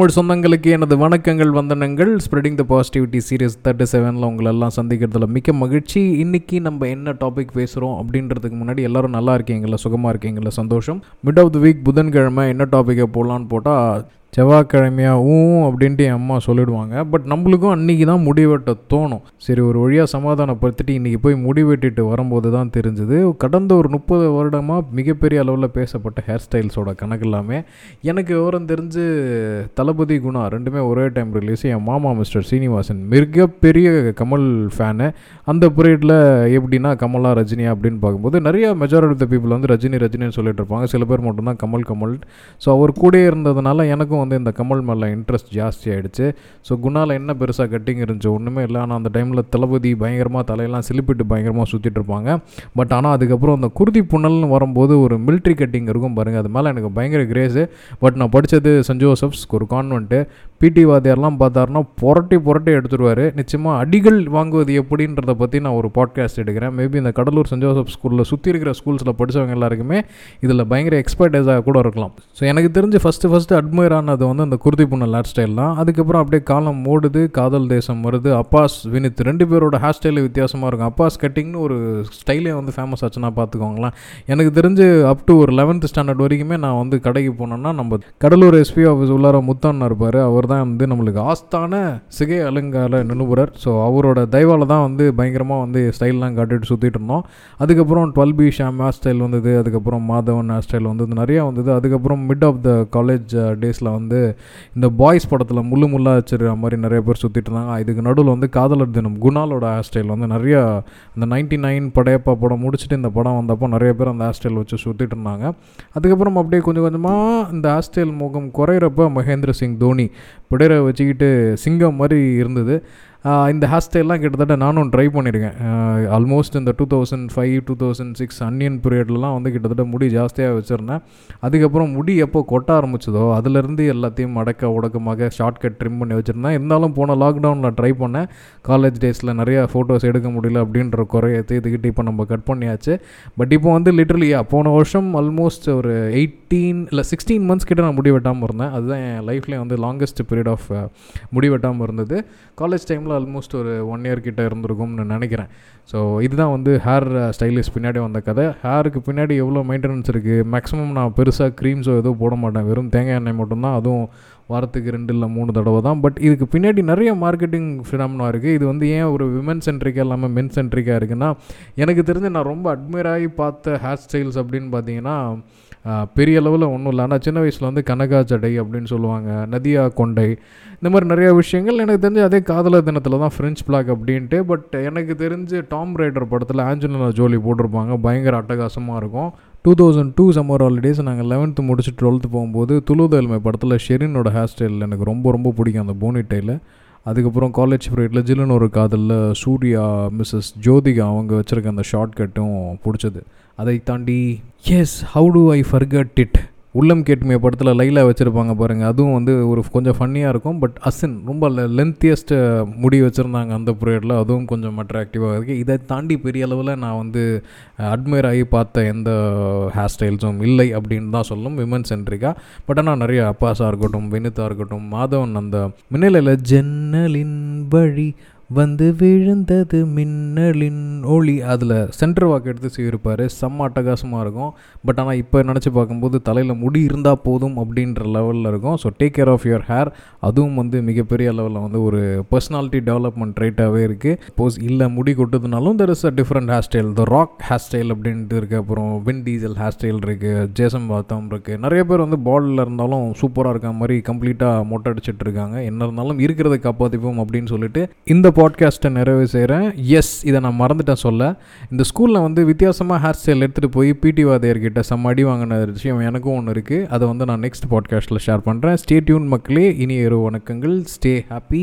உங்கள் சொந்தங்களுக்கு எனது வணக்கங்கள் வந்தனங்கள். Spreading the positivity series thirty செவனில் உங்களெல்லாம் சந்திக்கிறதுல மிக்க மகிழ்ச்சி. இன்றைக்கி நம்ம என்ன டாபிக் பேசுகிறோம் அப்படின்றதுக்கு முன்னாடி எல்லாரும் நல்லா இருக்கீங்களா? சுகமாக இருக்கீங்களா? சந்தோஷம். மிட் ஆஃப் த வீக் புதன்கிழமை என்ன டாப்பிக்கை போடலான்னு போட்டால் செவ்வாய்க்கிழமையாக ஊ அப்படின்ட்டு என் அம்மா சொல்லிடுவாங்க. பட் நம்மளுக்கும் அன்றைக்கி தான் முடிவெட்ட தோணும். சரி ஒரு வழியாக சமாதானப்படுத்திட்டு இன்றைக்கி போய் முடிவெட்டிட்டு வரும்போது தான் தெரிஞ்சுது. கடந்த ஒரு முப்பது வருடமாக மிகப்பெரிய அளவில் பேசப்பட்ட ஹேர் ஸ்டைல்ஸோட கணக்கு எல்லாமே எனக்கு விவரம் தெரிஞ்சு தளபதி குணா ரெண்டுமே ஒரே டைம் ரிலீஸ் என் மாமா மிஸ்டர் சீனிவாசன் மிகப்பெரிய கமல் ஃபேனு அந்த பீரியடில் எப்படின்னா கமலா ரஜினி அப்படின்னு பார்க்கும்போது நிறைய மெஜாரிட்டி ஆஃப் த பீப்புள் வந்து ரஜினி ரஜினின்னு சொல்லிட்டு இருப்பாங்க. சில பேர் மட்டும்தான் கமல் கமல். ஸோ அவர் கூடயே இருந்ததுனால எனக்கும் வந்து இந்த கமல் மேலே இன்ட்ரெஸ்ட் ஜாஸ்தி ஆகிடுச்சு ஸோ குணாவில் என்ன பெருசாக கட்டிங் இருந்துச்சு? ஒன்றுமே இல்லை. ஆனால் அந்த டைமில் தளபதி பயங்கரமாக தலையெல்லாம் சிலிப்பிட்டு பயங்கரமாக சுற்றிட்டு இருப்பாங்க. பட் ஆனால் அதுக்கப்புறம் அந்த குருதி புனல்னு வரும்போது ஒரு மிலிட்ரி கட்டிங் இருக்கும் பாருங்கள் அது மேலே எனக்கு பயங்கர கிரேஸு பட் நான் படித்தது சென்ட் ஜோசப்ஸ் ஒரு கான்வென்ட்டு பிடி வாத்தியார்லாம் பார்த்தாருன்னா புரட்டி புரட்டி எடுத்துருவார். நிச்சயமாக அடிகள் வாங்குவது எப்படின்றத பற்றி நான் ஒரு பாட்காஸ்ட் எடுக்கிறேன். மேபி இந்த கடலூர் சென்ட் ஜோசப் ஸ்கூலில் சுற்றி இருக்கிற ஸ்கூல்ஸில் படித்தவங்க எல்லாருக்குமே இதில் பயங்கர எக்ஸ்பர்டைஸாக கூட இருக்கலாம். ஸோ எனக்கு தெரிஞ்சு ஃபஸ்ட்டு ஃபஸ்ட்டு அட்மையர் ஆனது வந்து அந்த குருதி பொண்ணு லேட் ஸ்டைல் தான். அதுக்கப்புறம் அப்படியே காலம் ஓடுது காதல் தேசம் வருது. அப்பாஸ் வினித் ரெண்டு பேரோட ஹேர் ஸ்டைலு வித்தியாசமாக இருக்கும். அப்பாஸ் கட்டிங்னு ஒரு ஸ்டைலே வந்து ஃபேமஸ் ஆச்சுன்னா பார்த்துக்கோங்களேன். எனக்கு தெரிஞ்சு அப் டு ஒரு லெவன்த் ஸ்டாண்டர்ட் வரைக்குமே நான் வந்து கடைக்கு போனேன்னா நம்ம கடலூர் எஸ்பி ஆஃபீஸ் உள்ளார முத்தான்னு இருப்பார். அவர் தான் வந்து நம்மளுக்கு ஆஸ்தான சிகை அலங்கார நிலுபுரர் ஸோ அவரோட தயவால் தான் வந்து பயங்கரமாக வந்து ஸ்டைல்லாம் காட்டிட்டு சுற்றிட்டு இருந்தோம். அதுக்கப்புறம் twelve B Shaam hair style வந்தது. அதுக்கப்புறம் மாதவன் ஹேர் ஸ்டைல் வந்தது. நிறையா வந்தது. அதுக்கப்புறம் மிட் ஆஃப் த காலேஜ் டேஸில் வந்து வந்து இந்த பாய்ஸ் படத்தில் முள்ளு முள்ளா வச்சிருக்கிற மாதிரி நிறைய பேர் சுற்றிட்டு இருந்தாங்க. இதுக்கு நடுவில் வந்து காதலர் தினம் குணாலோட ஹேர் ஸ்டைல் வந்து நிறையா இந்த நைன்டி நைன் படையப்பா படம் முடிச்சுட்டு இந்த படம் வந்தப்போ நிறைய பேர் அந்த ஹேர் ஸ்டைல் வச்சு சுற்றிட்டு இருந்தாங்க. அதுக்கப்புறம் அப்படியே கொஞ்சம் கொஞ்சமாக இந்த ஹேர் ஸ்டைல் முகம் குறையிறப்ப மகேந்திர சிங் தோனி பிடரை வச்சுக்கிட்டு சிங்கம் மாதிரி இருந்தது. இந்த ஹேர் ஸ்டைல்லாம் கிட்டத்தட்ட நானும் ட்ரை பண்ணியிருக்கேன் ஆல்மோஸ்ட் இந்த two thousand five two thousand six Anniyan பீரியட்லலாம் வந்து கிட்டத்தட்ட முடி ஜாஸ்தியாக வச்சுருந்தேன். அதுக்கப்புறம் முடி எப்போ கொட்ட ஆரம்பிச்சதோ அதுலேருந்து எல்லாத்தையும் மடக்க உடக்கமாக ஷார்ட் கட் ட்ரிம் பண்ணி வச்சுருந்தேன். இருந்தாலும் போன லாக்டவுனில் ட்ரை பண்ணேன். காலேஜ் டேஸில் நிறையா ஃபோட்டோஸ் எடுக்க முடியல அப்படின்ற குறையை தீர்த்துக்கிட்டு இப்போ நம்ம கட் பண்ணியாச்சு. பட் இப்போ வந்து லிட்டரலியா போன வருஷம் ஆல்மோஸ்ட் ஒரு எயிட் எயிட்டீன் இல்லை சிக்ஸ்டீன் மந்த்ஸ் கிட்ட நான் முடி வெட்டாமல் இருந்தேன். அதுதான் என் லைஃப்லேயே வந்து லாங்கஸ்ட் பீரியட் ஆஃப் முடி வெட்டாமல் இருந்தது. காலேஜ் டைமில் ஆல்மோஸ்ட் ஒரு ஒன் இயர் கிட்ட இருந்திருக்கும்னு நினைக்கிறேன். ஸோ இதுதான் வந்து ஹேர் ஸ்டைலிஷ் பின்னாடி வந்த கதை. ஹேருக்கு பின்னாடி எவ்வளோ மெயின்டெனன்ஸ் இருக்குது மேக்ஸிமம் நான் பெருசாக க்ரீம்ஸோ எதுவும் போட மாட்டேன். வெறும் தேங்காய் எண்ணெய் மட்டும்தான். அதுவும் வாரத்துக்கு ரெண்டு இல்லை மூணு தடவை தான். பட் இதுக்கு பின்னாடி நிறைய மார்க்கெட்டிங் ஃபினாமினா இருக்குது இது வந்து ஏன் ஒரு விமன் சென்ட்ரிக்காக இல்லாமல் மென் சென்ட்ரிக்காக இருக்குன்னா எனக்கு தெரிஞ்சு நான் ரொம்ப அட்மையர் ஆகி பார்த்த ஹேர் ஸ்டைல்ஸ் அப்படின்னு பார்த்தீங்கன்னா பெரிய அளவில் ஒன்றும் இல்லை. ஆனால் சின்ன வயசில் வந்து கனகா ஜடை அப்படின்னு சொல்லுவாங்க நதியா கொண்டை இந்த மாதிரி நிறையா விஷயங்கள். எனக்கு தெரிஞ்சு அதே காதலர் தினத்தில் தான் ஃப்ரெஞ்ச் பிளாக் அப்படின்ட்டு பட் எனக்கு தெரிஞ்சு டாம் ரைடர் படத்தில் ஆஞ்சலினா ஜோலி போட்டிருப்பாங்க. பயங்கர அட்டகாசமாக இருக்கும். Two thousand two summer holidays நாங்கள் லெவன்த்து முடிச்சு டுவெல்த்து போகும்போது துளுதல்மை படத்தில் ஷெரினோட ஹேர் ஸ்டைல் எனக்கு ரொம்ப ரொம்ப பிடிக்கும் அந்த போனிட்டையில் அதுக்கப்புறம் காலேஜ் ஃப்ரைட்டில் ஜில்லுன்னு ஒரு காதலில் சூர்யா மிஸ்ஸஸ் ஜோதிகா அவங்க வச்சுருக்க அந்த ஷார்ட் கட்டும் பிடிச்சது. அதை தாண்டி yes how do I forget it உள்ளம் கேட்மைய படத்தில் லைலாக வச்சுருப்பாங்க பாருங்கள் அதுவும் வந்து ஒரு கொஞ்சம் ஃபன்னியாக இருக்கும். பட் அசின் ரொம்ப லென்த்தியஸ்ட் முடி வச்சுருந்தாங்க அந்த பீரியடில் அதுவும் கொஞ்சம் அட்ராக்டிவாக இருக்குது இதை தாண்டி பெரிய அளவில் நான் வந்து அட்மையர் ஆகி பார்த்த எந்த ஹேர் ஸ்டைல்ஸும் இல்லை அப்படின்னு தான் சொல்லும். விமன் சென்ட்ரிக்காக பட் ஆனால் நிறைய அப்பாஸாக இருக்கட்டும் வினிதா இருக்கட்டும் மாதவன் அந்த மின்னலில் ஜன்னலின் வழி வந்து விழுந்தது மின்னலின் ஒளி. அதில் சென்டர் வாக்கு எடுத்து செய்யிருப்பார் செம்ம அட்டகாசமாக இருக்கும். பட் ஆனால் இப்போ நினச்சி பார்க்கும்போது தலையில் முடி இருந்தால் போதும் அப்படின்ற லெவலில் இருக்கும். So take care of your hair அதுவும் வந்து மிகப்பெரிய லெவலில் வந்து ஒரு பர்சனாலிட்டி டெவலப்மெண்ட் ரைட்டாகவே இருக்குது போஸ் இல்லை முடி கொட்டுதுனாலும் there is a different hair style the rock hair style அப்படின்ட்டு இருக்குது அப்புறம் வின் டீசல் ஹேர் ஸ்டைல் இருக்குது ஜேசம் பாத்தம் இருக்குது நிறைய பேர் வந்து பாலில் இருந்தாலும் சூப்பராக இருக்க மாதிரி கம்ப்ளீட்டாக மொட்டை அடிச்சிட்டு இருக்காங்க. என்ன இருந்தாலும் இருக்கிறத காப்பாற்றிப்போம் அப்படின்னு சொல்லிட்டு இந்த பாட்காஸ்ட்டை நிறைவு செய்கிறேன் எஸ் இதை நான் மறந்துட்டேன் சொல்ல. இந்த ஸ்கூலில் வந்து வித்தியாசமாக ஹேர் ஸ்டைல் எடுத்துகிட்டு போய் பிடி வாதையர்கிட்ட செம்ம அடி வாங்கின விஷயம் எனக்கும் ஒன்று இருக்குது அதை வந்து நான் நெக்ஸ்ட் பாட்காஸ்ட்டில் ஷேர் பண்ணுறேன் ஸ்டே டியூன் மக்களே. இனி இரவு வணக்கங்கள். Stay happy